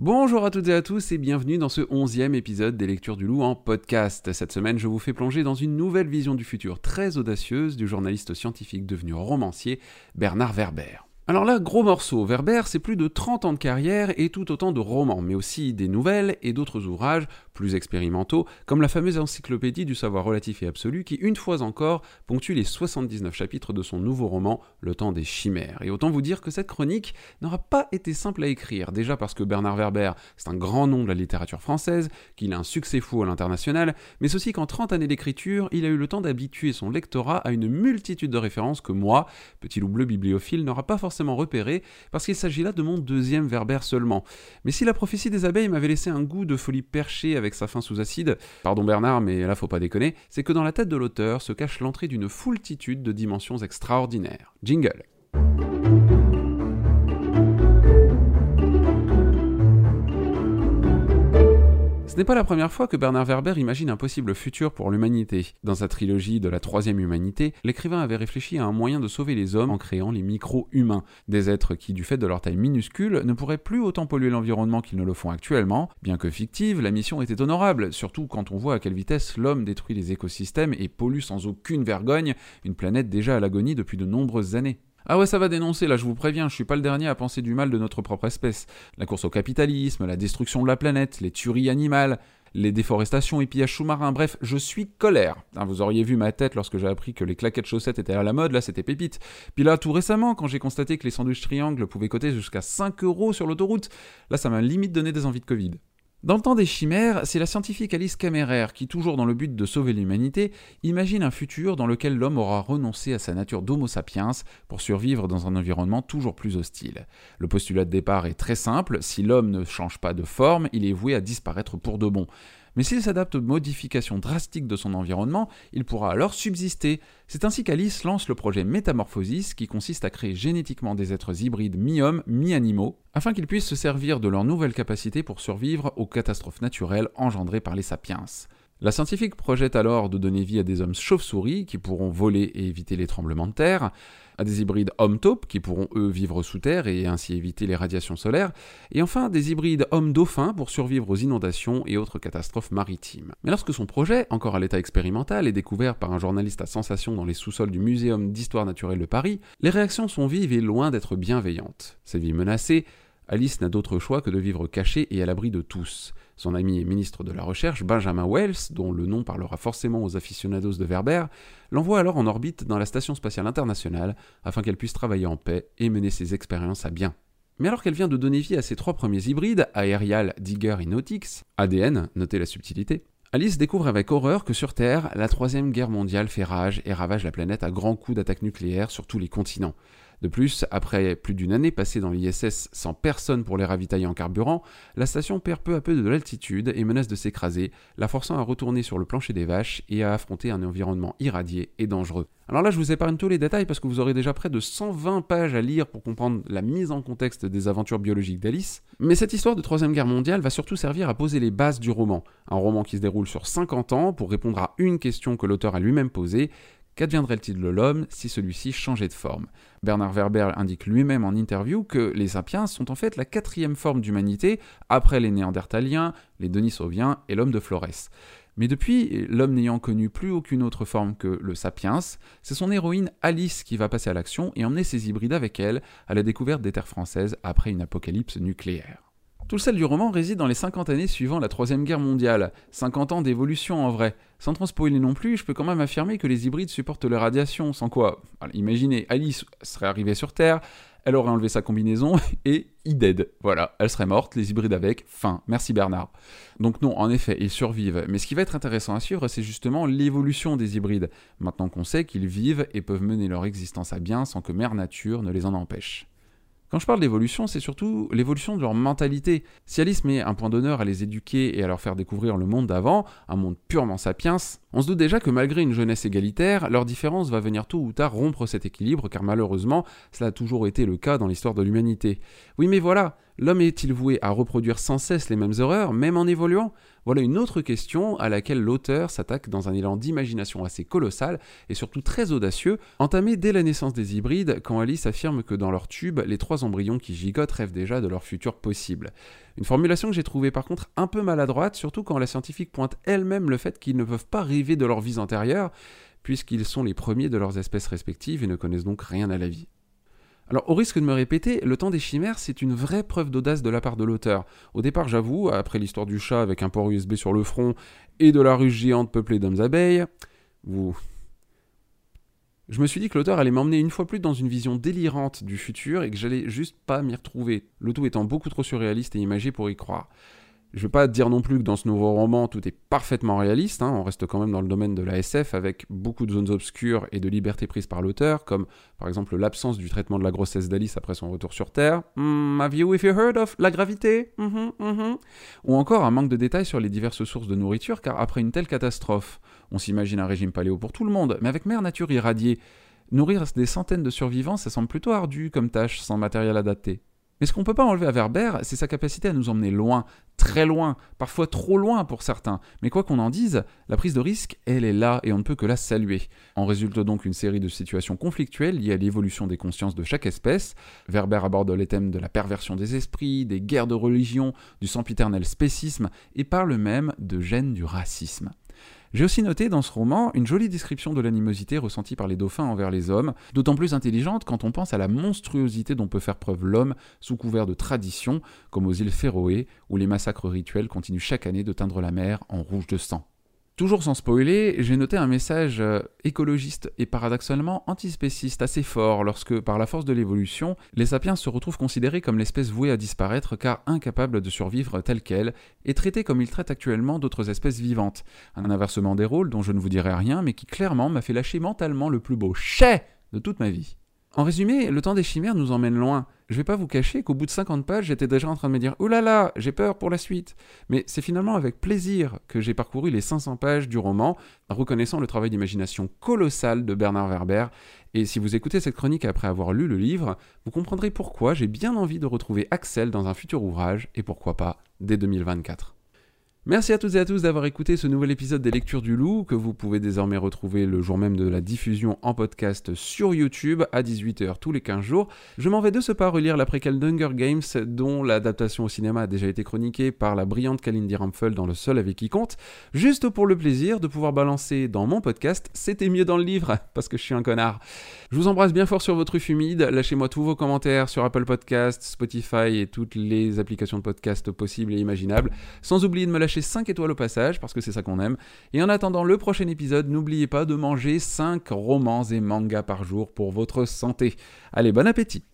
Bonjour à toutes et à tous et bienvenue dans ce onzième épisode des Lectures du Loup en podcast. Cette semaine, je vous fais plonger dans une nouvelle vision du futur très audacieuse du journaliste scientifique devenu romancier Bernard Werber. Alors là, gros morceau, Werber, c'est plus de 30 ans de carrière et tout autant de romans, mais aussi des nouvelles et d'autres ouvrages plus expérimentaux, comme la fameuse encyclopédie du savoir relatif et absolu qui, une fois encore, ponctue les 79 chapitres de son nouveau roman, Le temps des chimères. Et autant vous dire que cette chronique n'aura pas été simple à écrire, déjà parce que Bernard Werber, c'est un grand nom de la littérature française, qu'il a un succès fou à l'international, mais aussi qu'en 30 années d'écriture, il a eu le temps d'habituer son lectorat à une multitude de références que moi, petit loup bleu bibliophile, n'aura pas forcément repéré, parce qu'il s'agit là de mon deuxième Verber seulement. Mais si la prophétie des abeilles m'avait laissé un goût de folie perchée avec sa fin sous acide, pardon Bernard, mais là faut pas déconner, c'est que dans la tête de l'auteur se cache l'entrée d'une foultitude de dimensions extraordinaires. Jingle. N'est pas la première fois que Bernard Werber imagine un possible futur pour l'humanité. Dans sa trilogie de la troisième humanité, l'écrivain avait réfléchi à un moyen de sauver les hommes en créant les micro-humains, des êtres qui, du fait de leur taille minuscule, ne pourraient plus autant polluer l'environnement qu'ils ne le font actuellement. Bien que fictive, la mission était honorable, surtout quand on voit à quelle vitesse l'homme détruit les écosystèmes et pollue sans aucune vergogne une planète déjà à l'agonie depuis de nombreuses années. Ah ouais, ça va dénoncer, là je vous préviens, je suis pas le dernier à penser du mal de notre propre espèce. La course au capitalisme, la destruction de la planète, les tueries animales, les déforestations et pillages sous-marins, bref, je suis colère. Hein, vous auriez vu ma tête lorsque j'ai appris que les claquettes chaussettes étaient à la mode, là c'était pépite. Puis là, tout récemment, quand j'ai constaté que les sandwichs triangles pouvaient coter jusqu'à 5 euros sur l'autoroute, là ça m'a limite donné des envies de Covid. Dans le temps des chimères, c'est la scientifique Alice Kammerer qui, toujours dans le but de sauver l'humanité, imagine un futur dans lequel l'homme aura renoncé à sa nature d'homo sapiens pour survivre dans un environnement toujours plus hostile. Le postulat de départ est très simple, si l'homme ne change pas de forme, il est voué à disparaître pour de bon. Mais s'il s'adapte aux modifications drastiques de son environnement, il pourra alors subsister. C'est ainsi qu'Alice lance le projet Métamorphosis, qui consiste à créer génétiquement des êtres hybrides mi-hommes, mi-animaux, afin qu'ils puissent se servir de leurs nouvelles capacités pour survivre aux catastrophes naturelles engendrées par les sapiens. La scientifique projette alors de donner vie à des hommes chauves-souris qui pourront voler et éviter les tremblements de terre, à des hybrides homme-taupe qui pourront eux vivre sous terre et ainsi éviter les radiations solaires, et enfin des hybrides homme-dauphin pour survivre aux inondations et autres catastrophes maritimes. Mais lorsque son projet, encore à l'état expérimental, est découvert par un journaliste à sensation dans les sous-sols du Muséum d'histoire naturelle de Paris, les réactions sont vives et loin d'être bienveillantes. Sa vie menacée, Alice n'a d'autre choix que de vivre cachée et à l'abri de tous. Son ami et ministre de la Recherche, Benjamin Wells, dont le nom parlera forcément aux aficionados de Werber, l'envoie alors en orbite dans la Station spatiale internationale afin qu'elle puisse travailler en paix et mener ses expériences à bien. Mais alors qu'elle vient de donner vie à ses trois premiers hybrides, Aerial, Digger et Nautix, ADN, notez la subtilité, Alice découvre avec horreur que sur Terre, la troisième guerre mondiale fait rage et ravage la planète à grands coups d'attaques nucléaires sur tous les continents. De plus, après plus d'une année passée dans l'ISS sans personne pour les ravitailler en carburant, la station perd peu à peu de l'altitude et menace de s'écraser, la forçant à retourner sur le plancher des vaches et à affronter un environnement irradié et dangereux. Alors là, je vous épargne tous les détails parce que vous aurez déjà près de 120 pages à lire pour comprendre la mise en contexte des aventures biologiques d'Alice. Mais cette histoire de Troisième Guerre mondiale va surtout servir à poser les bases du roman. Un roman qui se déroule sur 50 ans pour répondre à une question que l'auteur a lui-même posée Qu'adviendrait-il de l'homme si celui-ci changeait de forme? Bernard Werber indique lui-même en interview que les sapiens sont en fait la quatrième forme d'humanité, après les néandertaliens, les denisoviens et l'homme de Flores. Mais depuis, l'homme n'ayant connu plus aucune autre forme que le sapiens, c'est son héroïne Alice qui va passer à l'action et emmener ses hybrides avec elle à la découverte des terres françaises après une apocalypse nucléaire. Tout le sel du roman réside dans les 50 années suivant la Troisième Guerre mondiale. 50 ans d'évolution en vrai. Sans trop spoiler non plus, je peux quand même affirmer que les hybrides supportent les radiations, sans quoi, imaginez, Alice serait arrivée sur Terre, elle aurait enlevé sa combinaison et dead. Voilà, elle serait morte, les hybrides avec, fin. Merci Bernard. Donc non, en effet, ils survivent. Mais ce qui va être intéressant à suivre, c'est justement l'évolution des hybrides. Maintenant qu'on sait qu'ils vivent et peuvent mener leur existence à bien sans que Mère Nature ne les en empêche. Quand je parle d'évolution, c'est surtout l'évolution de leur mentalité. Si Alice met un point d'honneur à les éduquer et à leur faire découvrir le monde d'avant, un monde purement sapiens, on se doute déjà que malgré une jeunesse égalitaire, leur différence va venir tôt ou tard rompre cet équilibre, car malheureusement, cela a toujours été le cas dans l'histoire de l'humanité. Oui, mais voilà, l'homme est-il voué à reproduire sans cesse les mêmes erreurs, même en évoluant? Voilà une autre question à laquelle l'auteur s'attaque dans un élan d'imagination assez colossal et surtout très audacieux, entamé dès la naissance des hybrides, quand Alice affirme que dans leur tube, les trois embryons qui gigotent rêvent déjà de leur futur possible. Une formulation que j'ai trouvée par contre un peu maladroite, surtout quand la scientifique pointe elle-même le fait qu'ils ne peuvent pas rêver de leur vie antérieure, puisqu'ils sont les premiers de leurs espèces respectives et ne connaissent donc rien à la vie. Alors, au risque de me répéter, Le temps des chimères, c'est une vraie preuve d'audace de la part de l'auteur. Au départ, j'avoue, après l'histoire du chat avec un port USB sur le front et de la ruche géante peuplée d'hommes abeilles, vous. Je me suis dit que l'auteur allait m'emmener une fois plus dans une vision délirante du futur et que j'allais juste pas m'y retrouver, le tout étant beaucoup trop surréaliste et imagé pour y croire. Je ne vais pas dire non plus que dans ce nouveau roman, tout est parfaitement réaliste. Hein. On reste quand même dans le domaine de la SF avec beaucoup de zones obscures et de libertés prises par l'auteur, comme par exemple l'absence du traitement de la grossesse d'Alice après son retour sur Terre. Hmm, have you, if heard of la gravité? Mm-hmm, mm-hmm. Ou encore un manque de détails sur les diverses sources de nourriture, car après une telle catastrophe, on s'imagine un régime paléo pour tout le monde, mais avec mère nature irradiée, nourrir des centaines de survivants, ça semble plutôt ardu comme tâche sans matériel adapté. Mais ce qu'on ne peut pas enlever à Werber, c'est sa capacité à nous emmener loin, très loin, parfois trop loin pour certains. Mais quoi qu'on en dise, la prise de risque, elle est là et on ne peut que la saluer. En résulte donc une série de situations conflictuelles liées à l'évolution des consciences de chaque espèce. Werber aborde les thèmes de la perversion des esprits, des guerres de religion, du sempiternel spécisme et parle même de gènes du racisme. J'ai aussi noté dans ce roman une jolie description de l'animosité ressentie par les dauphins envers les hommes, d'autant plus intelligente quand on pense à la monstruosité dont peut faire preuve l'homme sous couvert de tradition, comme aux îles Féroé, où les massacres rituels continuent chaque année de teindre la mer en rouge de sang. Toujours sans spoiler, j'ai noté un message euh, écologiste et paradoxalement antispéciste assez fort lorsque, par la force de l'évolution, les sapiens se retrouvent considérés comme l'espèce vouée à disparaître car incapable de survivre telle qu'elle et traités comme ils traitent actuellement d'autres espèces vivantes. Un inversement des rôles dont je ne vous dirai rien mais qui clairement m'a fait lâcher mentalement le plus beau chais de toute ma vie. En résumé, le temps des chimères nous emmène loin. Je vais pas vous cacher qu'au bout de 50 pages, j'étais déjà en train de me dire « Oh là là, j'ai peur pour la suite !» Mais c'est finalement avec plaisir que j'ai parcouru les 500 pages du roman, reconnaissant le travail d'imagination colossal de Bernard Werber. Et si vous écoutez cette chronique après avoir lu le livre, vous comprendrez pourquoi j'ai bien envie de retrouver Axel dans un futur ouvrage, et pourquoi pas dès 2024. Merci à toutes et à tous d'avoir écouté ce nouvel épisode des Lectures du Loup, que vous pouvez désormais retrouver le jour même de la diffusion en podcast sur YouTube à 18h tous les 15 jours. Je m'en vais de ce pas relire la préquelle d'Hunger Games, dont l'adaptation au cinéma a déjà été chroniquée par la brillante Kalindi Rampfel dans Le Seul avec qui compte, juste pour le plaisir de pouvoir balancer dans mon podcast C'était mieux dans le livre, parce que je suis un connard. Je vous embrasse bien fort sur votre rue humide, lâchez-moi tous vos commentaires sur Apple Podcasts, Spotify et toutes les applications de podcast possibles et imaginables, sans oublier de me lâcher 5 étoiles au passage, parce que c'est ça qu'on aime. Et en attendant le prochain épisode, n'oubliez pas de manger 5 romans et mangas par jour pour votre santé. Allez, bon appétit